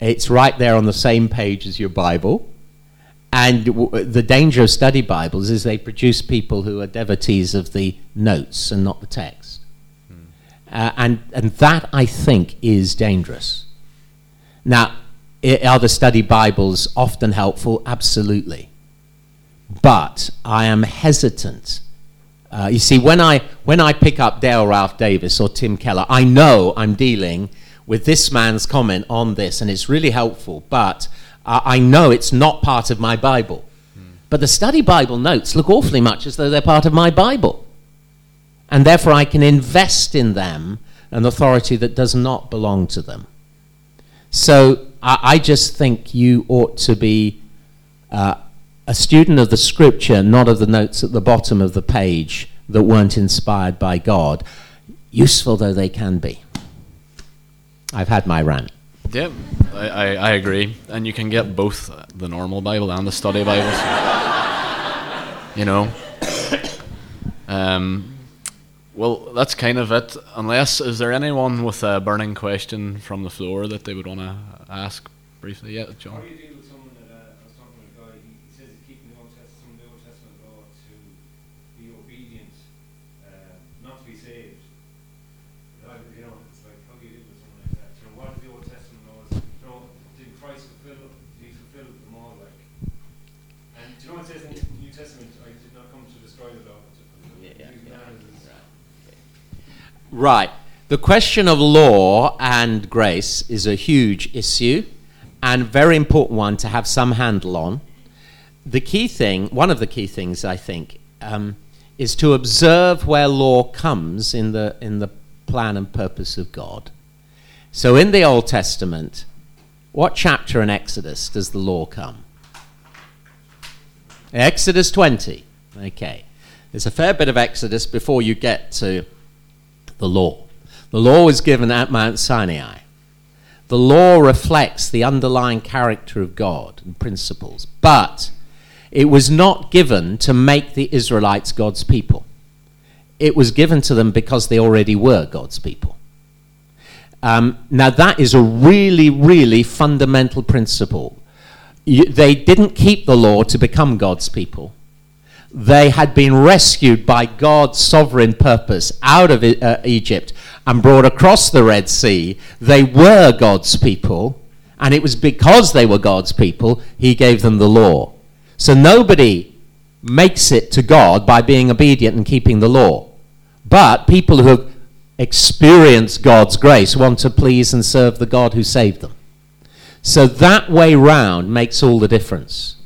It's right there on the same page as your Bible. And w- the danger of study Bibles is they produce people who are devotees of the notes and not the text. Uh, and, and that, I think, is dangerous. Now, are the study Bibles often helpful? Absolutely. But I am hesitant uh, you see, when I, when I pick up Dale Ralph Davis or Tim Keller, I know I'm dealing with this man's comment on this, and it's really helpful, but uh, I know it's not part of my Bible. Hmm. But the study Bible notes look awfully much as though they're part of my Bible. And therefore, I can invest in them an authority that does not belong to them. So I, I just think you ought to be uh, a student of the scripture, not of the notes at the bottom of the page that weren't inspired by God, useful though they can be. I've had my rant. Yeah, I, I, I agree. And you can get both the normal Bible and the study Bibles. (laughs) you know? (coughs) Um, well, that's kind of it. Unless, is there anyone with a burning question from the floor that they would want to ask briefly? Yeah, John. How do you deal with someone that uh, I was talking with a guy? He, he says he's keeping the Old Testament, some of the Old Testament law to be obedient, uh, not to be saved. But I- you know, it's like how do you deal with someone like that? You know, what are the Old Testament laws? You know, did Christ fulfill? Did he fulfill them all? Like, and do you know what it says in the New Testament? I did not come to destroy the law, but to fulfill. Yeah, yeah, Use yeah. man as- Right. The question of law and grace is a huge issue and very important one to have some handle on. The key thing, one of the key things, I think, um, is to observe where law comes in the, in the plan and purpose of God. So in the Old Testament, what chapter in Exodus does the law come? Exodus 20. Okay. There's a fair bit of Exodus before you get to the law. The law was given at Mount Sinai. The law reflects the underlying character of God and principles, but it was not given to make the Israelites God's people. It was given to them because they already were God's people. Um, now, that is a really, really fundamental principle. You, they didn't keep the law to become God's people they had been rescued by God's sovereign purpose out of uh, Egypt and brought across the Red Sea. They were God's people, and it was because they were God's people he gave them the law. So nobody makes it to God by being obedient and keeping the law. But people who have experienced God's grace want to please and serve the God who saved them. So that way round makes all the difference.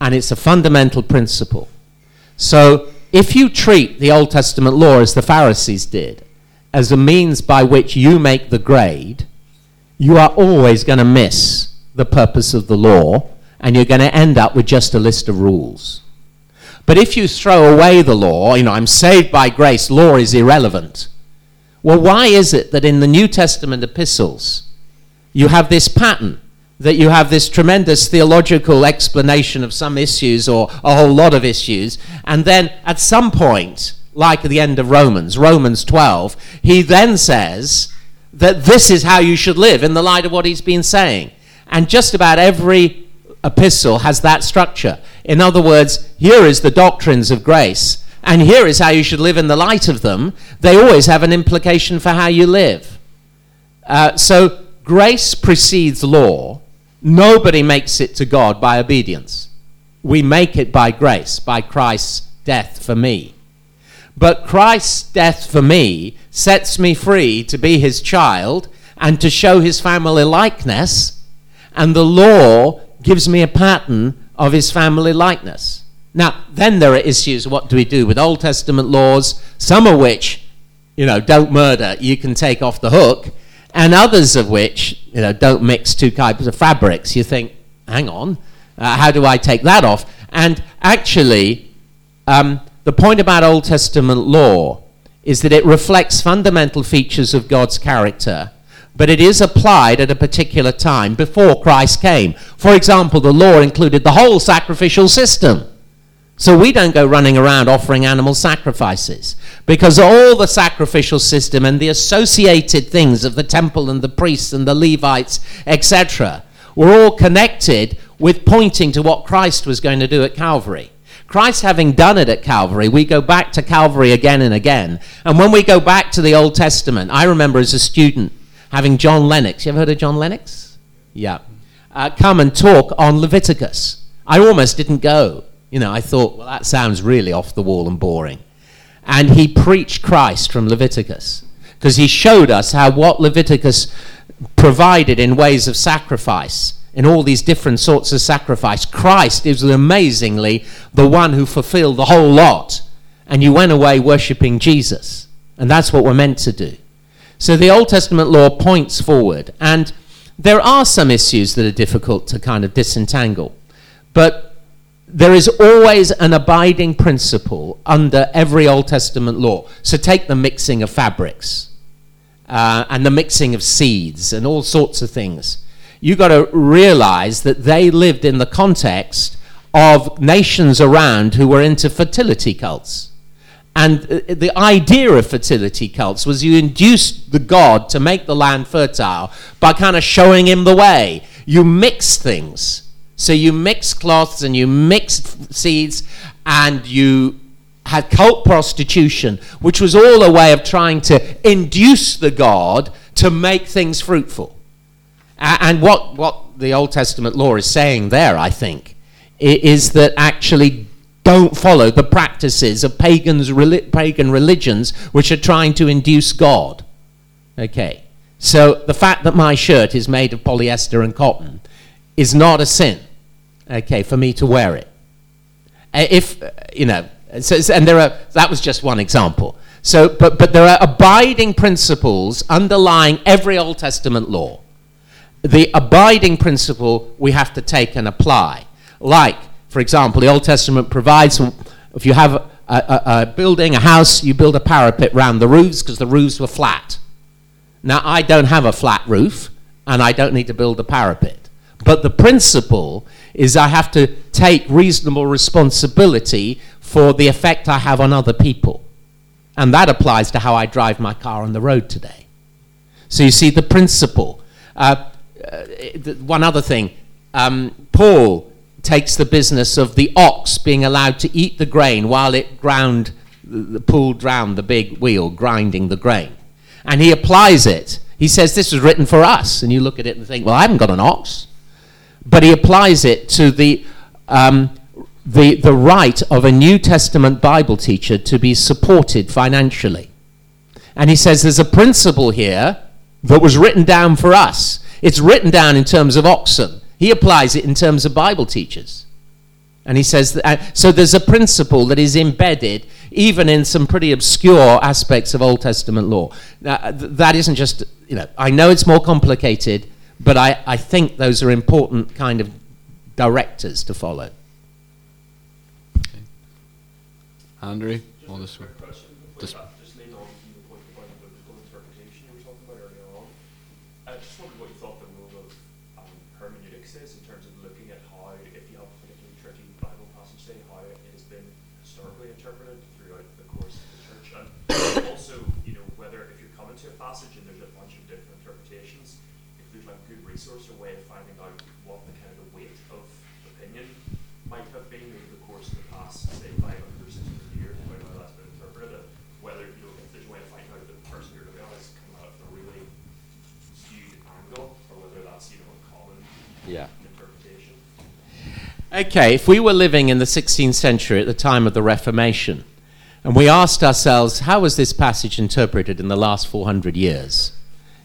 And it's a fundamental principle. So if you treat the Old Testament law as the Pharisees did, as a means by which you make the grade, you are always going to miss the purpose of the law and you're going to end up with just a list of rules. But if you throw away the law, you know, I'm saved by grace, law is irrelevant. Well, why is it that in the New Testament epistles you have this pattern? That you have this tremendous theological explanation of some issues or a whole lot of issues, and then at some point, like at the end of Romans, Romans 12, he then says that this is how you should live in the light of what he's been saying. And just about every epistle has that structure. In other words, here is the doctrines of grace, and here is how you should live in the light of them. They always have an implication for how you live. Uh, so grace precedes law. Nobody makes it to God by obedience. We make it by grace, by Christ's death for me. But Christ's death for me sets me free to be his child and to show his family likeness, and the law gives me a pattern of his family likeness. Now, then there are issues what do we do with Old Testament laws, some of which, you know, don't murder, you can take off the hook, and others of which, you know, don't mix two types of fabrics. You think, hang on, uh, how do I take that off? And actually, um, the point about Old Testament law is that it reflects fundamental features of God's character, but it is applied at a particular time before Christ came. For example, the law included the whole sacrificial system. So we don't go running around offering animal sacrifices because all the sacrificial system and the associated things of the temple and the priests and the Levites, etc., were all connected with pointing to what Christ was going to do at Calvary. Christ having done it at Calvary, we go back to Calvary again and again. And when we go back to the Old Testament, I remember as a student having John Lennox. You ever heard of John Lennox? Yeah. Uh, come and talk on Leviticus. I almost didn't go. You know, I thought, well, that sounds really off the wall and boring. And he preached Christ from Leviticus because he showed us how what Leviticus provided in ways of sacrifice, in all these different sorts of sacrifice, Christ is amazingly the one who fulfilled the whole lot. And you went away worshipping Jesus. And that's what we're meant to do. So the Old Testament law points forward. And there are some issues that are difficult to kind of disentangle. But there is always an abiding principle under every Old Testament law. So take the mixing of fabrics uh, and the mixing of seeds and all sorts of things. You've got to realize that they lived in the context of nations around who were into fertility cults. And uh, the idea of fertility cults was you induced the god to make the land fertile by kind of showing him the way. You mix things. So you mix cloths and you mix seeds and you had cult prostitution, which was all a way of trying to induce the god to make things fruitful. And what, what the Old Testament law is saying there, I think, is that actually don't follow the practices of pagans, pagan religions which are trying to induce God. Okay. So the fact that my shirt is made of polyester and cotton is not a sin, okay, for me to wear it. Uh, if, uh, you know, so, and there are, that was just one example. So, but, but there are abiding principles underlying every Old Testament law. The abiding principle we have to take and apply. Like, for example, the Old Testament provides if you have a, a, a building, a house, you build a parapet round the roofs because the roofs were flat. Now, I don't have a flat roof and I don't need to build a parapet. But the principle is I have to take reasonable responsibility for the effect I have on other people. And that applies to how I drive my car on the road today. So you see the principle. Uh, uh, one other thing um, Paul takes the business of the ox being allowed to eat the grain while it ground, the, pulled round the big wheel, grinding the grain. And he applies it. He says, This was written for us. And you look at it and think, Well, I haven't got an ox. But he applies it to the, um, the, the right of a New Testament Bible teacher to be supported financially. And he says, There's a principle here that was written down for us. It's written down in terms of oxen. He applies it in terms of Bible teachers. And he says, that, uh, so there's a principle that is embedded even in some pretty obscure aspects of Old Testament law. Now, th- that isn't just, you know, I know it's more complicated, but I, I think those are important kind of directors to follow. Okay. Andrew, just this one. Question just, just lead on from the point about the biblical interpretation you were talking about earlier on. I just wondered what you thought the role of hermeneutics is in terms of looking at how, if you have a particularly tricky Bible passage, say, how it has been historically interpreted throughout the course of the church. And also, you know, whether if you're coming to a passage and there's a bunch of different interpretations, if there's like a good resource or way of finding out what the kind of the weight of opinion might have been over the course of the past, say, 500 or 600 years, how that's been interpreted, whether, you know, if there's a way of finding out that the person you're looking at has come out of a really skewed angle, or whether that's, you know, a common yeah. Okay, if we were living in the 16th century at the time of the Reformation, and we asked ourselves, how was this passage interpreted in the last 400 years?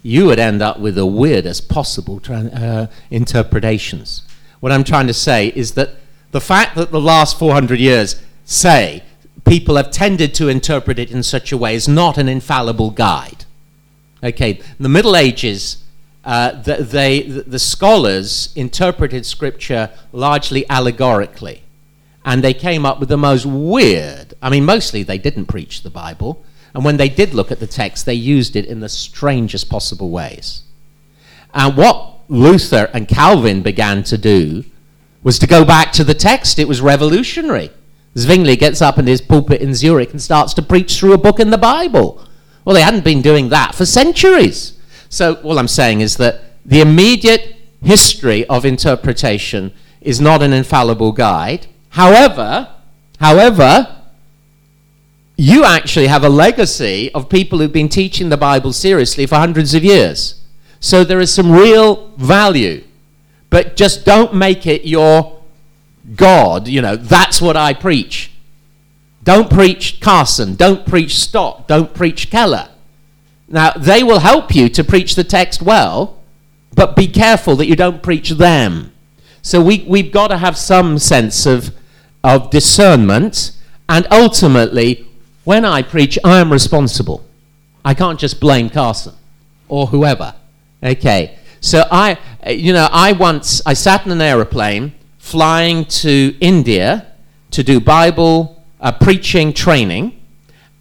You would end up with the weirdest possible uh, interpretations. What I'm trying to say is that the fact that the last 400 years say people have tended to interpret it in such a way is not an infallible guide. Okay, the Middle Ages uh, the, they, the scholars interpreted scripture largely allegorically. And they came up with the most weird, I mean, mostly they didn't preach the Bible. And when they did look at the text, they used it in the strangest possible ways. And what Luther and Calvin began to do was to go back to the text. It was revolutionary. Zwingli gets up in his pulpit in Zurich and starts to preach through a book in the Bible. Well, they hadn't been doing that for centuries. So, all I'm saying is that the immediate history of interpretation is not an infallible guide. However, however, you actually have a legacy of people who've been teaching the Bible seriously for hundreds of years. So there is some real value. But just don't make it your God. You know, that's what I preach. Don't preach Carson. Don't preach Stott. Don't preach Keller. Now, they will help you to preach the text well, but be careful that you don't preach them. So we, we've got to have some sense of, of discernment, and ultimately, when I preach, I am responsible. I can't just blame Carson or whoever. Okay. So I, you know, I once, I sat in an aeroplane flying to India to do Bible uh, preaching training,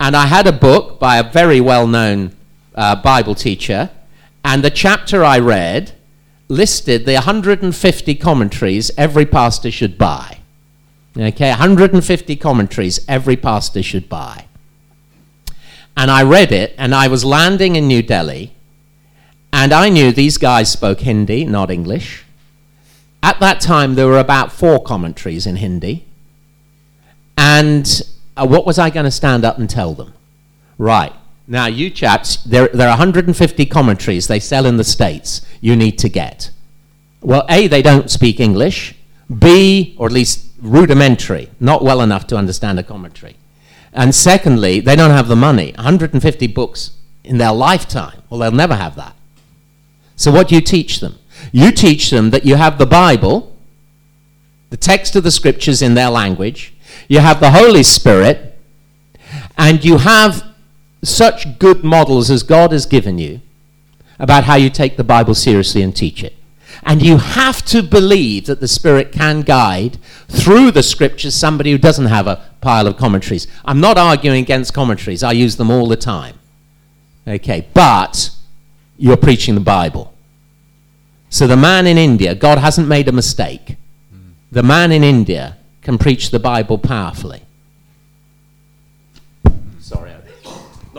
and I had a book by a very well known uh, Bible teacher, and the chapter I read listed the 150 commentaries every pastor should buy. Okay, 150 commentaries every pastor should buy. And I read it, and I was landing in New Delhi, and I knew these guys spoke Hindi, not English. At that time, there were about four commentaries in Hindi. And uh, what was I going to stand up and tell them? Right. Now, you chaps, there, there are 150 commentaries they sell in the States you need to get. Well, A, they don't speak English. B, or at least rudimentary, not well enough to understand a commentary. And secondly, they don't have the money. 150 books in their lifetime. Well, they'll never have that. So, what do you teach them? You teach them that you have the Bible, the text of the scriptures in their language, you have the Holy Spirit, and you have such good models as God has given you about how you take the Bible seriously and teach it. And you have to believe that the Spirit can guide through the scriptures somebody who doesn't have a pile of commentaries. I'm not arguing against commentaries, I use them all the time. Okay, but you're preaching the Bible. So the man in India, God hasn't made a mistake. The man in India can preach the Bible powerfully. Sorry, I'm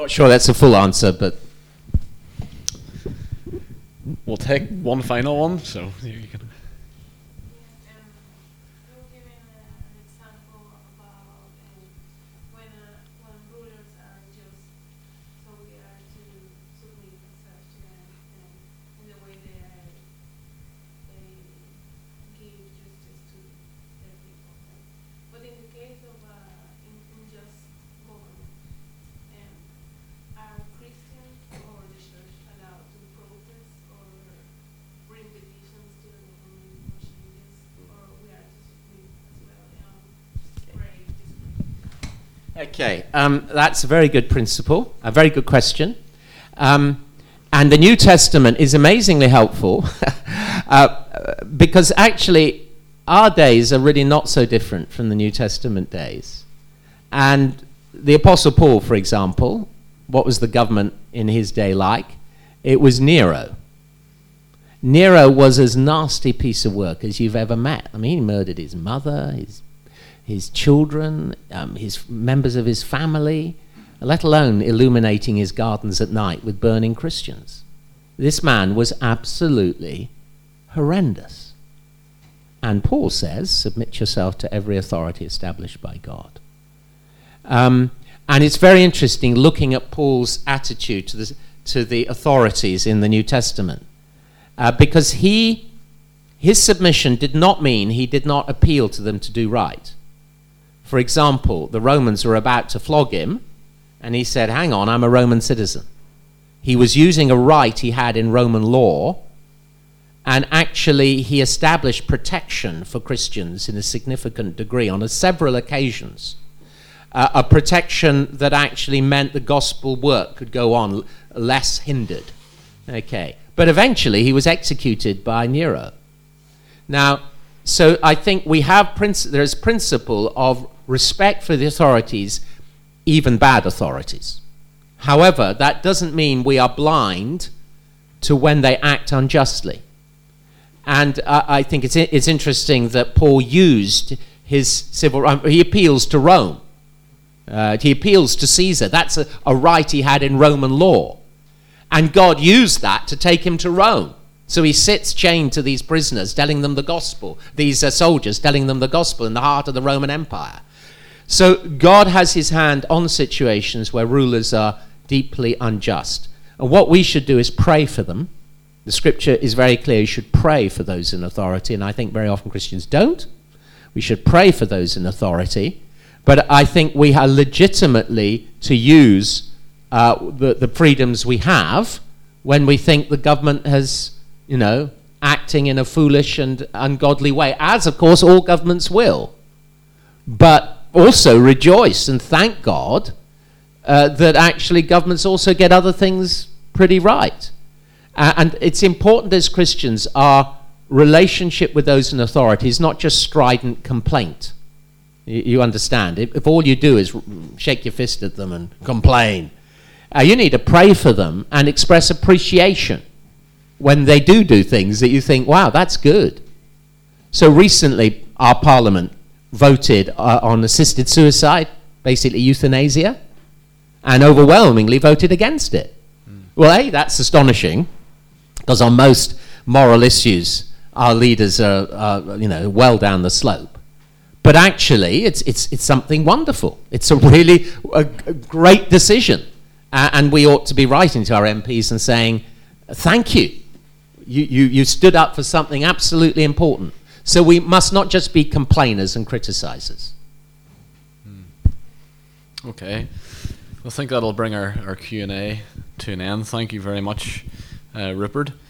not sure that's a full answer, but We'll take one final one. So you can. Okay, um, that's a very good principle, a very good question. Um, and the New Testament is amazingly helpful (laughs) uh, because actually our days are really not so different from the New Testament days. And the Apostle Paul, for example, what was the government in his day like? It was Nero. Nero was as nasty piece of work as you've ever met. I mean, he murdered his mother, his his children, um, his members of his family, let alone illuminating his gardens at night with burning Christians. This man was absolutely horrendous. And Paul says, submit yourself to every authority established by God. Um, and it's very interesting looking at Paul's attitude to the, to the authorities in the New Testament. Uh, because he, his submission did not mean he did not appeal to them to do right. For example, the Romans were about to flog him, and he said, Hang on, I'm a Roman citizen. He was using a right he had in Roman law, and actually he established protection for Christians in a significant degree on several occasions. Uh, a protection that actually meant the gospel work could go on less hindered. Okay. But eventually he was executed by Nero. Now, so I think we have there's principle of respect for the authorities, even bad authorities. However, that doesn't mean we are blind to when they act unjustly. And uh, I think it's, it's interesting that Paul used his civil um, he appeals to Rome. Uh, he appeals to Caesar. That's a, a right he had in Roman law. And God used that to take him to Rome. So he sits chained to these prisoners, telling them the gospel, these uh, soldiers telling them the gospel in the heart of the Roman Empire. So God has his hand on situations where rulers are deeply unjust. And what we should do is pray for them. The scripture is very clear you should pray for those in authority, and I think very often Christians don't. We should pray for those in authority, but I think we are legitimately to use uh, the, the freedoms we have when we think the government has, you know, acting in a foolish and ungodly way, as of course all governments will. But also rejoice and thank God uh, that actually governments also get other things pretty right. Uh, and it's important as Christians, our relationship with those in authority is not just strident complaint. You, you understand? If, if, all you do is shake your fist at them and complain, uh, you need to pray for them and express appreciation when they do do things that you think, wow, that's good. So recently, our parliament voted uh, on assisted suicide, basically euthanasia. and overwhelmingly voted against it. Well, hey, that's astonishing, because on most moral issues, our leaders are, are, you know, well down the slope. But actually, it's, it's, it's something wonderful. It's a really a, a great decision. Uh, and we ought to be writing to our MPs and saying, thank you. You, you. you stood up for something absolutely important. So we must not just be complainers and criticizers. Okay. I think that'll bring our, our Q&A to an end. Thank you very much, uh, Rupert.